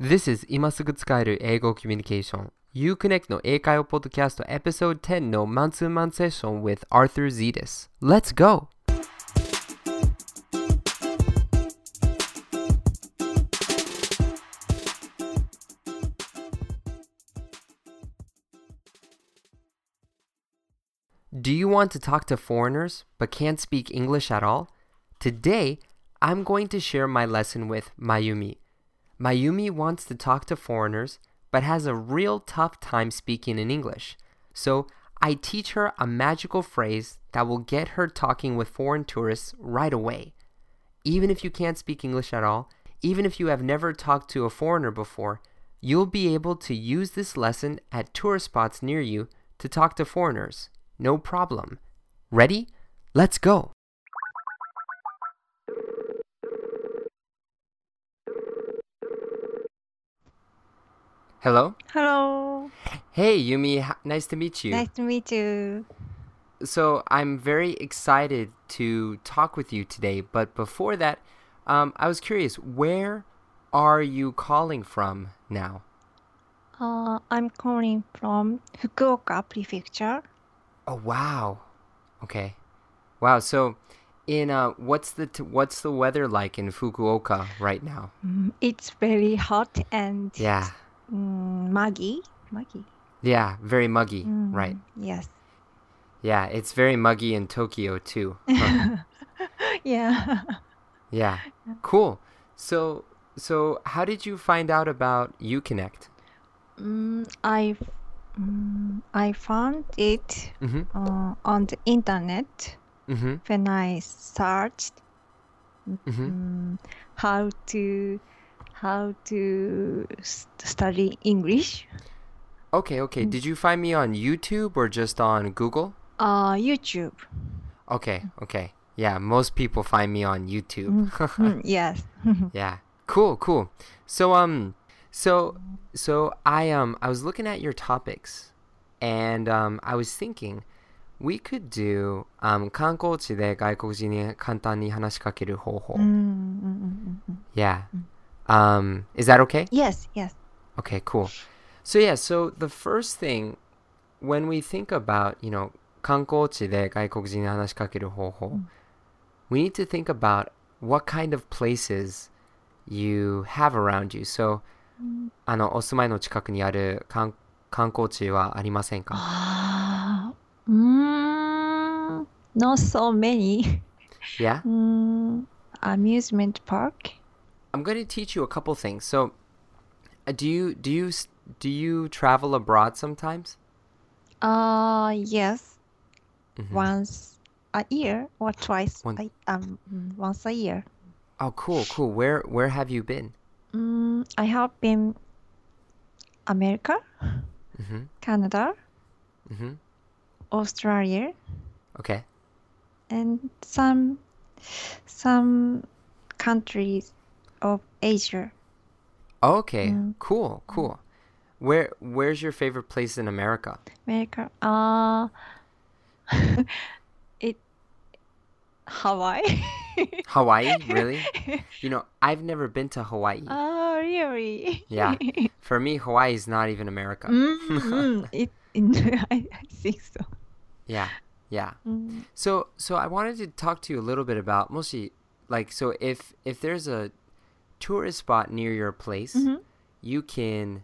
This is 今すぐ使える英語コミュニケーション Uconnect の英会話ポッドキャスト Episode 10のマンツーマンセッション with Arthur Zetes Let's go! Do you want to talk to foreigners but can't speak English at all? Today, I'm going to share my lesson with Mayumi. Mayumi wants to talk to foreigners but has a real tough time speaking in English. So, I teach her a magical phrase that will get her talking with foreign tourists right away. Even if you can't speak English at all, even if you have never talked to a foreigner before, you'll be able to use this lesson at tourist spots near you to talk to foreigners. No problem. Ready? Let's go! Hello? Hello. Hey, Yumi. Nice to meet you. Nice to meet you. So, I'm very excited to talk with you today, but before that, um, I was curious, where are you calling from now? Uh, I'm calling from Fukuoka Prefecture. Oh, wow. Okay. Wow. So, in uh, what's the t- what's the weather like in Fukuoka right now? Mm, It's very hot and Yeah. Mm, muggy. Muggy. Yeah, very muggy, Mm, right? Yes. Yeah, it's very muggy in Tokyo too. Huh. Yeah. yeah. Cool. So, so how did you find out about Uconnect? mm, I mm, I found it Mhm. uh, on the internet Mhm. when I searched Mhm. mm, how to how to s- study English. Okay, okay. Did you find me on YouTube or just on Google? Uh, YouTube. Okay, okay. Yeah, most people find me on YouTube. Mm, yes. Yeah. Cool, cool. So um so so I um I was looking at your topics and um I was thinking we could do um 観光地で外国人に簡単に話しかける方法。 Mm, mm, mm, mm, mm. Yeah. Um is that okay? Yes, yes. Okay, cool. So yeah, so the first thing when we think about, you know, 観光地で外国人に話しかける方法、we need to think about what kind of places you have around you. So, あの、お住まいの近くにある観観光地はありませんか Ah, mm, not so many. Yeah? Mm, amusement park. I'm going to teach you a couple things. So, uh, do you do you do you travel abroad sometimes? Uh, yes. Mhm. Once a year or twice. One- I, um, mm, once a year. Oh, cool, cool. Where where have you been? Mm, I have been America, Mhm. Canada, Mhm. Australia, Okay. and some some countries of Asia. Okay, Mm. cool, cool. Where where's your favorite place in America? America. Uh, it Hawaii. Hawaii, really? You know, I've never been to Hawaii. Oh, really? Yeah. For me, Hawaii is not even America. Mm, it, I, I think so. Yeah. Yeah. Mm, So so I wanted to talk to you a little bit about moshi like so if if there's a tourist spot near your place, Mhm. you can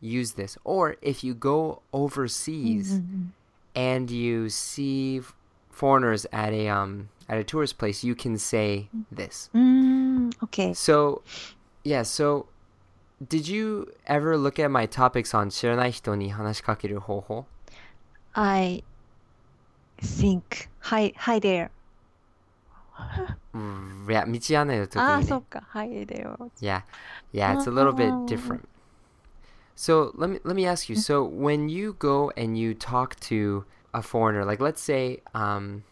use this. Or if you go overseas mm, and you see f- foreigners at a um at a tourist place, you can say this. mm, okay. So, yeah, so did you ever look at my topics on 知らない人に話しかける方法 I think hi hi there. Mm, yeah, Michiyane took ah, so Yeah, yeah, it's a little bit different. So let me let me ask you. So when you go and you talk to a foreigner, like let's say, um,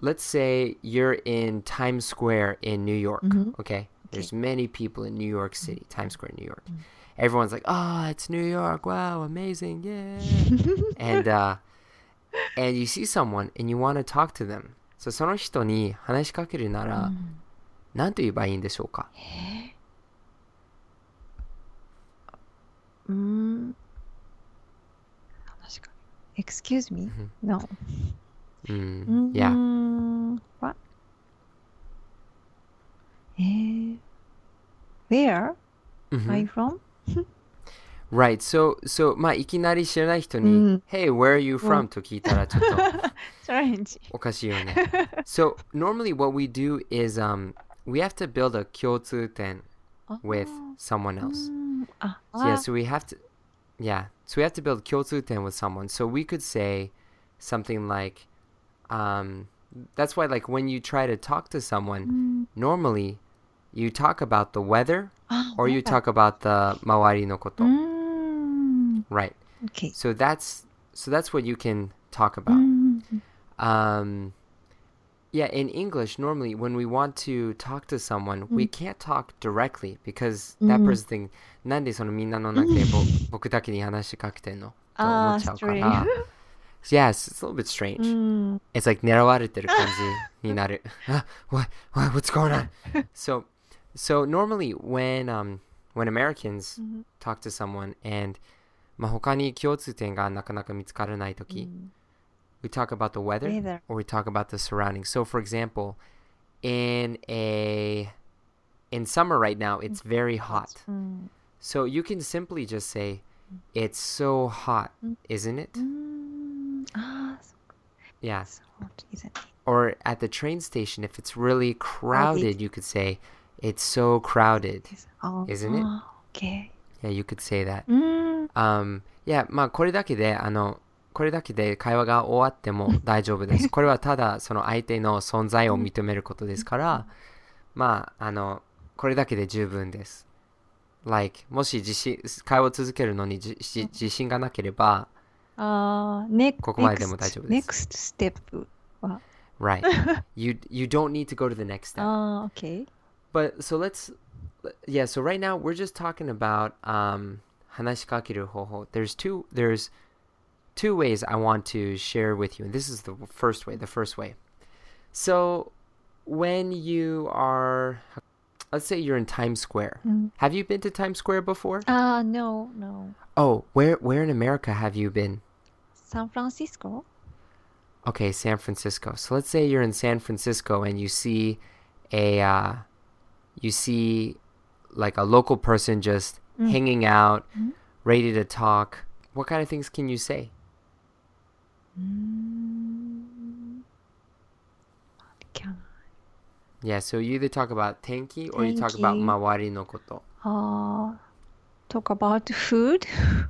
let's say you're in Times Square in New York. Mm-hmm. Okay? okay? there's many people in New York City, Times Square, New York. Mm-hmm. Everyone's like, "Oh, it's New York! Wow, amazing! Yeah!" and uh, and you see someone and you want to talk to them, そその人に話しかけるなら、何と言えばいいんでしょうか？え、うん話しかけ Excuse me? No. うん。いや。What? えー、Where? Are you from? Right. So, so まあいきなり知らない人に、うん Hey, where are you from? と聞いたらちょっと Strange. おかしいよね。so normally what we do is um we have to build a 共通点 with someone else. Mm, ah, So, yeah, ah, so we have to yeah, so we have to build 共通点 with someone. So we could say something like um that's why like when you try to talk to someone, mm, normally you talk about the weather ah, or you weather. talk about the 周りのこと. Mm, Right. okay. So that's so that's what you can talk about. Mm, Um, yeah, in English, normally when we want to talk to someone, we can't talk directly because that Mm. person thinks, なんでそのみんなの中でぼ僕だけに話しかけてんのと思っちゃうから。 Ah, Yes, it's a little bit strange. mm, It's like 狙われてる感じになる。Ah, what, what, what's going on? so, so normally when um when Americans Mhm. talk to someone and まあ他に共通点がなかなか見つからないとき、 mm, we talk about the weather weather. or we talk about the surroundings. So, for example, in a in summer right now, it's very hot. Mm, So you can simply just say, "It's so hot, Mm. isn't it?" mm, ah, so Yeah. so hot, isn't it? Or at the train station, if it's really crowded, you could say, "It's so crowded." Yes. Oh, Isn't it? ah, Okay. Yeah, you could say that. Mm, Um, yeah, まあこれだけであのこれだけで会話が終わっても大丈夫です。これはただその相手の存在を認めることですから、まああのこれだけで十分です。Like もし自信会話を続けるのにじじ自信がなければ、uh, next, ここまででも大丈夫です。next step は right? you you don't need to go to the next step. Ah, okay. But so let's yeah, so right now we're just talking about um 話しかける方法. There's two there's two ways I want to share with you. And this is the first way, the first way. So when you are let's say you're in Times Square. Mm. Have you been to Times Square before? Ah, no, no. Oh, where where in America have you been? San Francisco? Okay, San Francisco. So let's say you're in San Francisco and you see a uh, you see like a local person just Mm. hanging out, Mhm. ready to talk. What kind of things can you say? Mm. Can Yeah, so you either talk about tenki or you talk about Tenki. mawari no koto. uh, talk about food?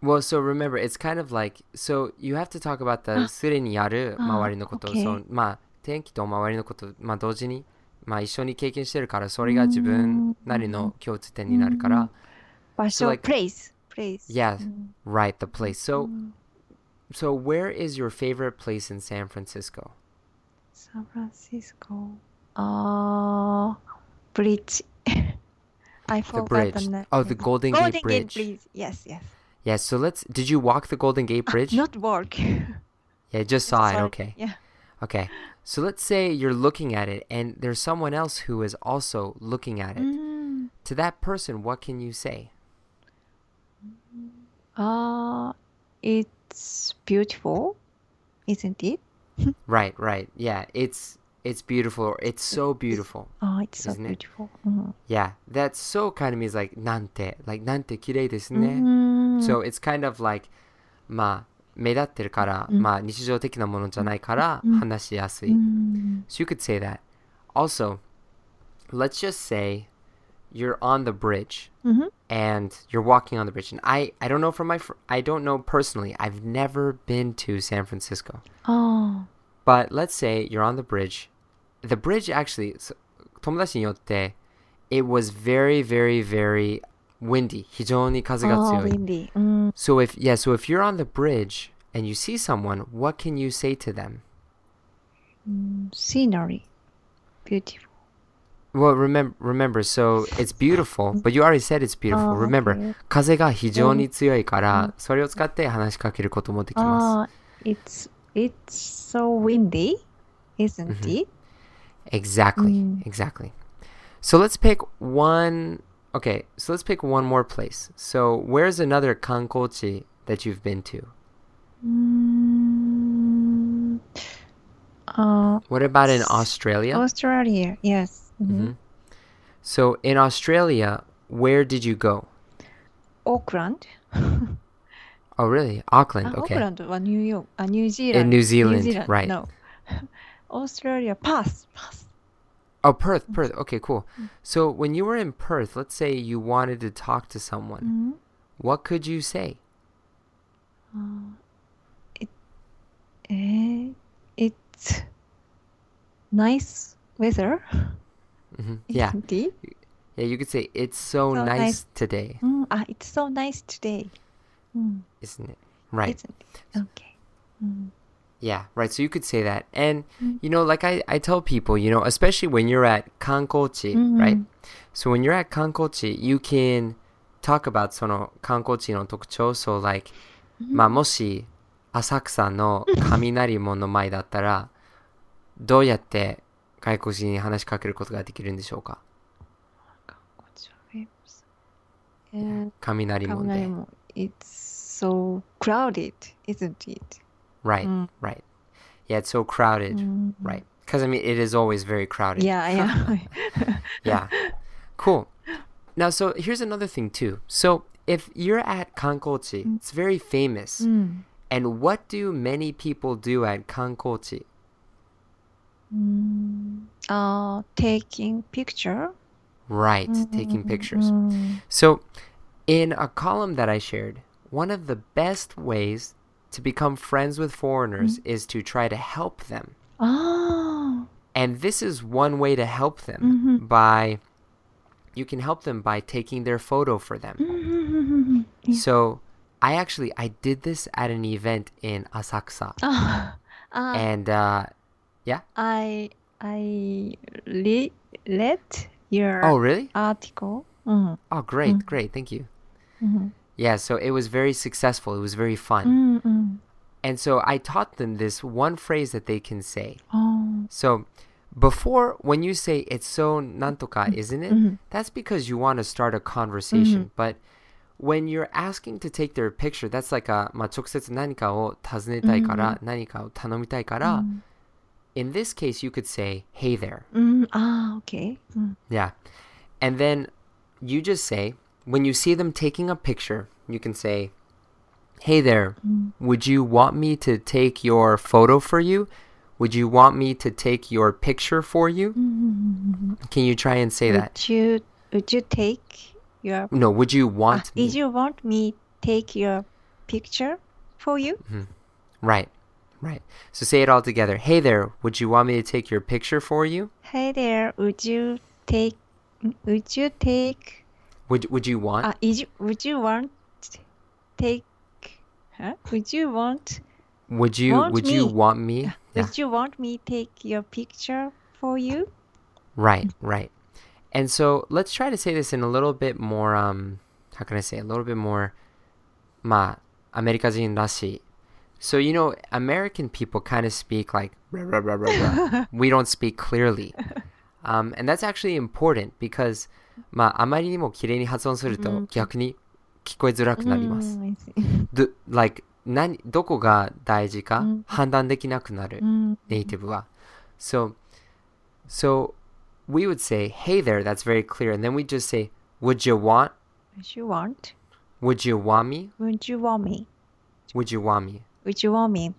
Well, so remember, it's kind of like so you have to talk about the すでにやるあ周りのこと。 okay. そうまあ天気と周りのこと、まあ同時に、 まあ一緒に経験してるから、それが自分なりの共通点になるから、場所、 like- place, place. Yeah. うん right, the place. So うん So where is your favorite place in San Francisco? サンフランシスコ。あー、ブリッジ。I The forgot bridge. the name. Oh, the Golden Gate Golden Bridge. Gate Bridge. Yes, yes. Yeah, so let's did you walk the Golden Gate Bridge? Not work. yeah, just saw it. Sorry. Okay. Yeah. Okay. So let's say you're looking at it and there's someone else who is also looking at it. Mm. To that person, what can you say? Uh, it's beautiful, isn't it? right, right. Yeah, it's it's beautiful. It's so beautiful. Oh, it's so beautiful. It? Mm-hmm. Yeah, that's so kind of means like nante, like nante kirei desu ne. Mm-hmm. So it's kind of like, ma, 目立ってるから、うんまあ日常的なものじゃないからうん話しやすい。うん So you could say that. Also, let's just say you're on the bridge うん and you're walking on the bridge. And I, I don't know from my, fr- I don't know personally. I've never been to San Francisco. あ But let's say you're on the bridge. The bridge actually, s- 友達によって、it was very, very, very windy. 非常に風あが強い。 windy. うん。 So if yeah, so if you're on the bridge and you see someone, what can you say to them? うん scenery. Beautiful. Well, remember, remember. So it's beautiful, but you already said it's beautiful. Ah, remember, okay. 風が非常に強いから、それを使って話しかけることもできます。 Ah, it's it's so windy, isn't Mhm. it? Exactly, Mm. exactly. So let's pick one. Okay, so let's pick one more place. So, where's another kankochi that you've been to? Mm, uh, what about in Australia? Australia, yes. Mm-hmm. Mm-hmm. So, in Australia, where did you go? Auckland. oh, really? Auckland, uh, okay. Auckland or New York, uh, New Zealand. In New Zealand, New Zealand right. No. Australia, pass, pass. Oh, Perth, Perth. Mm-hmm. Okay, cool. Mm-hmm. So when you were in Perth, let's say you wanted to talk to someone, mm-hmm. what could you say? Uh, it, eh, it's nice weather. Mm-hmm. Yeah. Indeed. Yeah, you could say it's so, so nice, nice, today. Mm, ah, it's so nice today. Mm. Isn't it? Right. Isn't it? Okay. Mm. Yeah, right. So you could say that. And, Mm. you know, like I, I tell people, you know, especially when you're at Kankochi, Mhm. right? So when you're at Kankochi, you can talk about その観光地の特徴 So like, まあもし浅草の雷門の前だったら、どうやって外国人に話しかけることができるんでしょうか雷門で。It's so crowded, isn't it? Right, mm. right. Yeah, it's so crowded. Mm. Right. Because, I mean, it is always very crowded. Yeah, yeah. yeah. Cool. Now, so here's another thing, too. So, if you're at Kankochi, mm. it's very famous. Mm. And what do many people do at Kankochi? Mm, uh, taking picture. Right, mm-hmm. taking mm, pictures. Mm. So, in a column that I shared, one of the best ways to become friends with foreigners mm-hmm. is to try to help them. Oh. And this is one way to help them mm-hmm. by you can help them by taking their photo for them. Mm-hmm. Yeah. So I actually I did this at an event in Asakusa. Oh. Uh, and uh, yeah. I I let read your Oh, really? article. Mm-hmm. Oh, great. Mm-hmm. Great. Thank you. Mm-hmm. Yeah, so it was very successful. It was very fun. Mm-hmm. And so I taught them this one phrase that they can say. ああ。 So before, when you say it's so nantoka, isn't it? うん。 That's because you want to start a conversation. Mhm. But when you're asking to take their picture, that's like a, まあ、直接何かを尋ねたいから、何かを頼みたいから、in this case, you could say, hey there. うん。ああ、OK。うん。 Yeah. And then you just say, when you see them taking a picture, you can say, hey there, mm. would you want me to take your photo for you? Would you want me to take your picture for you? Mm-hmm. Can you try and say would that? You, would you take your. No, would you want. Uh, me? Did you want me take your picture for you? Mm-hmm. Right, right. So say it all together. Hey there, would you want me to take your picture for you? Hey there, would you take. Would you take. Would, would you want? Uh, you, would you want take huh? Would you want would you want Would you me. want me? Yeah. Would you want me take your picture for you? Right, right. And so let's try to say this in a little bit more um how can I say a little bit more まあアメリカ人らしい So you know American people kind of speak like "Rah, rah, rah, rah, rah." we don't speak clearly. Um, and that's actually important because まああまりにも綺麗に発音すると逆に 聞こえづらくなります。うん I see. Do, like 何どこが大事かうん判断できなくなる。うん。 native は。So, so we would say, hey there, that's very clear. And then we just say, would you want, Would you want? would you want me? Would you want me? Would you want me? Would you want me?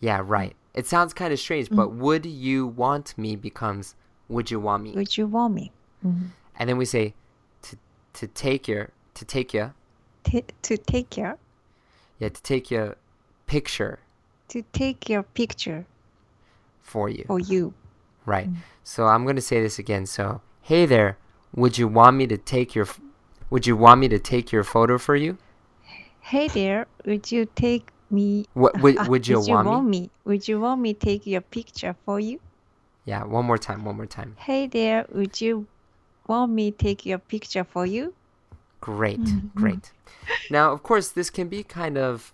Yeah, right. It sounds kind of strange, but would you want me becomes, would you want me? Would you want me? うん。 And then we say, to, to take your, to take your, T- to take care yeah, to take your picture to take your picture for you. for you. Right. So I'm going to say this again. So, hey there, would you want me to take your, would you want me to take your photo for you? Hey there, would you take me? What would, Ah, would you want me? Would you want me take your picture for you? Yeah, one more time, one more time. Hey there, would you want me take your picture for you? Great, Mhm. great. Now, of course, this can be kind of,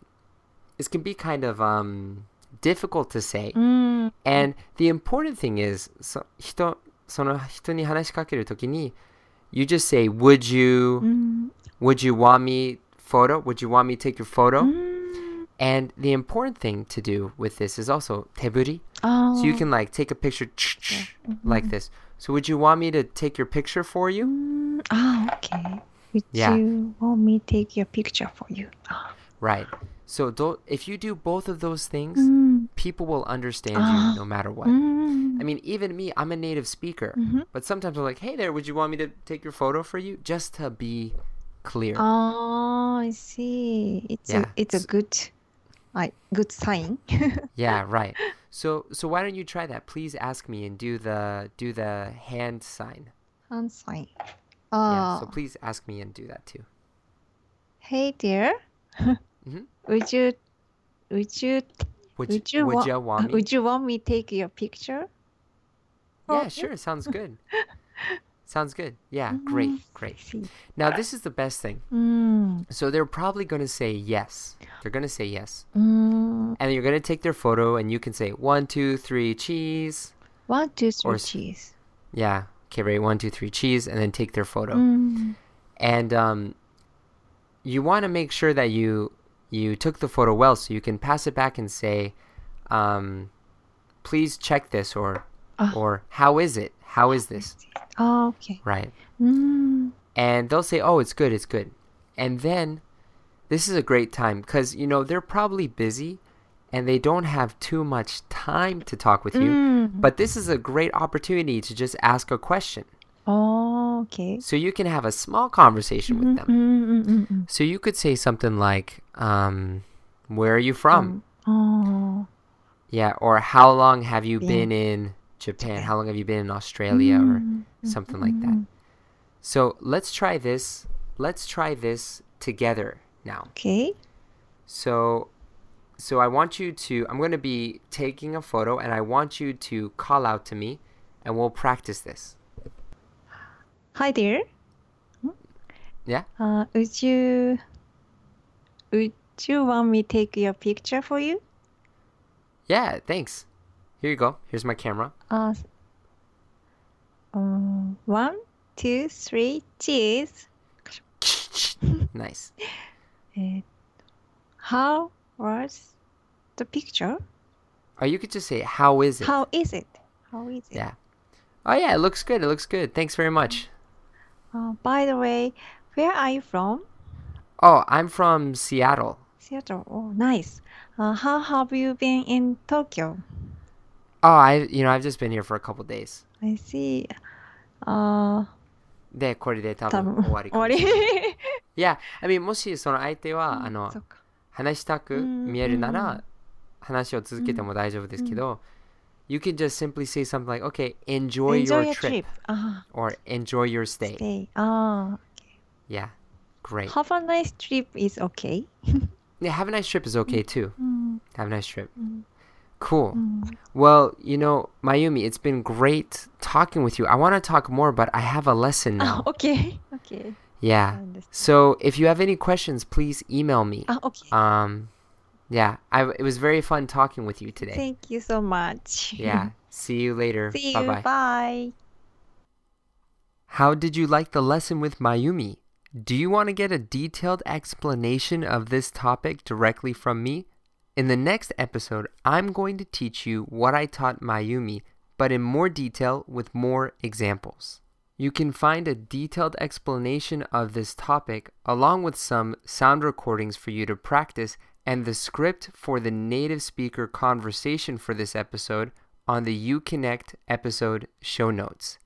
this can be kind of um difficult to say. うん。 And the important thing is, そ人その人に話しかけるときに、you just say, would you, うん。 would you want me photo? Would you want me take your photo? うん。 And the important thing to do with this is also teburi. Oh. So you can like take a picture like this. So would you want me to take your picture for you? Mm, ah, okay. Would Yeah. you want me take your picture for you? Ah. Right. So do if you do both of those things, Mm, people will understand Ah. you no matter what. mm, I mean, even me, I'm a native speaker, Mhm. but sometimes I'm like, "Hey there, would you want me to take your photo for you?" Just to be clear. Oh, I see. It's Yeah, a it's a good, like good sign. Yeah, right. So so why don't you try that? Please ask me and do the do the hand sign. Hand sign. Yeah. So Oh, please ask me and do that too. hey dear. Mhm. Would you would you Would would you, would want you want me? would you want me take your picture? Yeah, Oh, sure. Sounds good. Sounds good. Yeah, great, Mm, great. See. Now this is the best thing. Mm, So they're probably going to say yes. They're going to say yes. mm, And you're going to take their photo and you can say one, two, three, cheese. one, two, three, Or cheese. Yeah. Okay, right. One, two, three, cheese. And then take their photo. Mm, And um, you want to make sure that you you took the photo well so you can pass it back and say, um, please check this or Ah. or how is it? How is this? oh, okay. Right. Mm, and they'll say, "Oh, it's good, it's good," and then this is a great time because you know they're probably busy and they don't have too much time to talk with you. mm. But this is a great opportunity to just ask a question, Oh, okay. so you can have a small conversation with Mm, them. mm, mm, mm, mm. So you could say something like, um, "Where are you from?" Oh, Yeah, or "How long have you Been- been in Japan? How long have you been in Australia?" Or mm, something like that. mm. So let's try this. Let's try this together now. Okay. So so I want you to I'm going to be taking a photo and I want you to call out to me and we'll practice this. Hi there. Yeah? Uh, would you would you want me take your picture for you? Yeah, thanks. Here you go. Here's my camera. Uh, um, one, two, three, cheese. nice. Uh, how was the picture? Or you could just say how is it? How is it? How is it? Yeah. Oh yeah, it looks good. It looks good. Thanks very much. Uh, by the way, where are you from? Oh, I'm from Seattle. Seattle. Oh, nice. Uh, how have you been in Tokyo? Oh, I you know, I've just been here for a couple days. I see. Uh, で、これで多多分分終わりか終わりもしれない。いや、I mean もしその相手は、あのそっか 話したくうん見えるなうんら話を続けても大丈夫ですけど、You can just simply say something like, okay, enjoy, Enjoy your your trip, trip. Ah, or enjoy your stay. stay. Ah, Yeah, great. have a nice trip is okay. Yeah, have a nice trip is okay too. Mm, Have a nice trip. mm, Cool. mm. Well, you know, Mayumi, it's been great talking with you. I want to talk more, but I have a lesson Ah, now. okay. Okay. Yeah. So if you have any questions, please email me. Ah, okay. Um, yeah, I, it was very fun talking with you today. Thank you so much. Yeah. See you later. See you. Bye bye. Bye. How did you like the lesson with Mayumi? Do you want to get a detailed explanation of this topic directly from me? In the next episode, I'm going to teach you what I taught Mayumi, but in more detail with more examples. You can find a detailed explanation of this topic along with some sound recordings for you to practice and the script for the native speaker conversation for this episode on the UConnect episode show notes.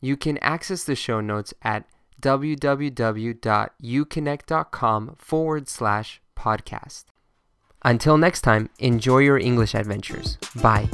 You can access the show notes at www.uconnect.com forward slash podcast. Until next time, enjoy your English adventures. Bye.